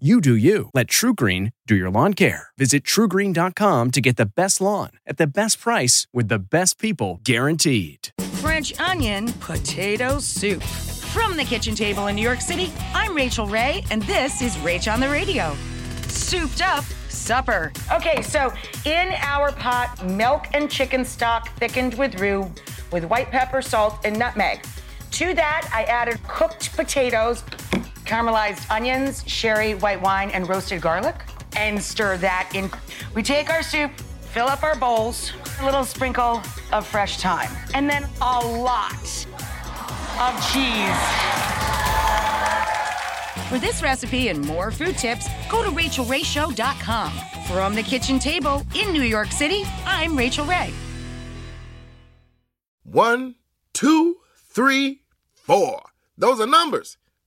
You do you. Let TruGreen do your lawn care. Visit trugreen.com to get the best lawn at the best price with the best people guaranteed. French onion potato soup. From the kitchen table in New York City, I'm Rachael Ray, and this is Rach on the Radio. Souped up supper. Okay, so in our pot, milk and chicken stock thickened with roux with white pepper, salt, and nutmeg. To that, I added cooked potatoes, caramelized onions, sherry, white wine, and roasted garlic, and stir that in. We take our soup, fill up our bowls, a little sprinkle of fresh thyme, and then a lot of cheese. For this recipe and more food tips, go to rachaelrayshow.com. From the kitchen table in New York City, I'm Rachael Ray. One, two, three, four. Those are numbers.